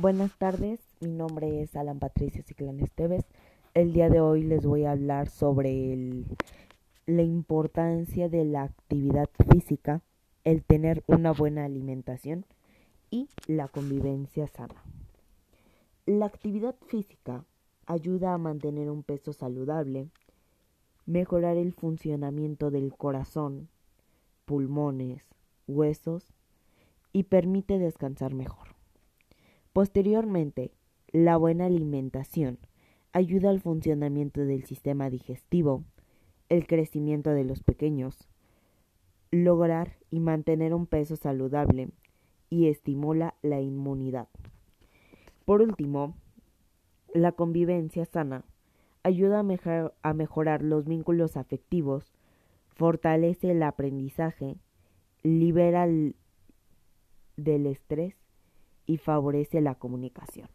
Buenas tardes, mi nombre es Alan Patricio Ciclán Esteves. El día de hoy les voy a hablar sobre la importancia de la actividad física, el tener una buena alimentación y la convivencia sana. La actividad física ayuda a mantener un peso saludable, mejorar el funcionamiento del corazón, pulmones, huesos y permite descansar mejor. Posteriormente, la buena alimentación ayuda al funcionamiento del sistema digestivo, el crecimiento de los pequeños, lograr y mantener un peso saludable y estimula la inmunidad. Por último, la convivencia sana ayuda a, mejorar los vínculos afectivos, fortalece el aprendizaje, libera del estrés y favorece la comunicación.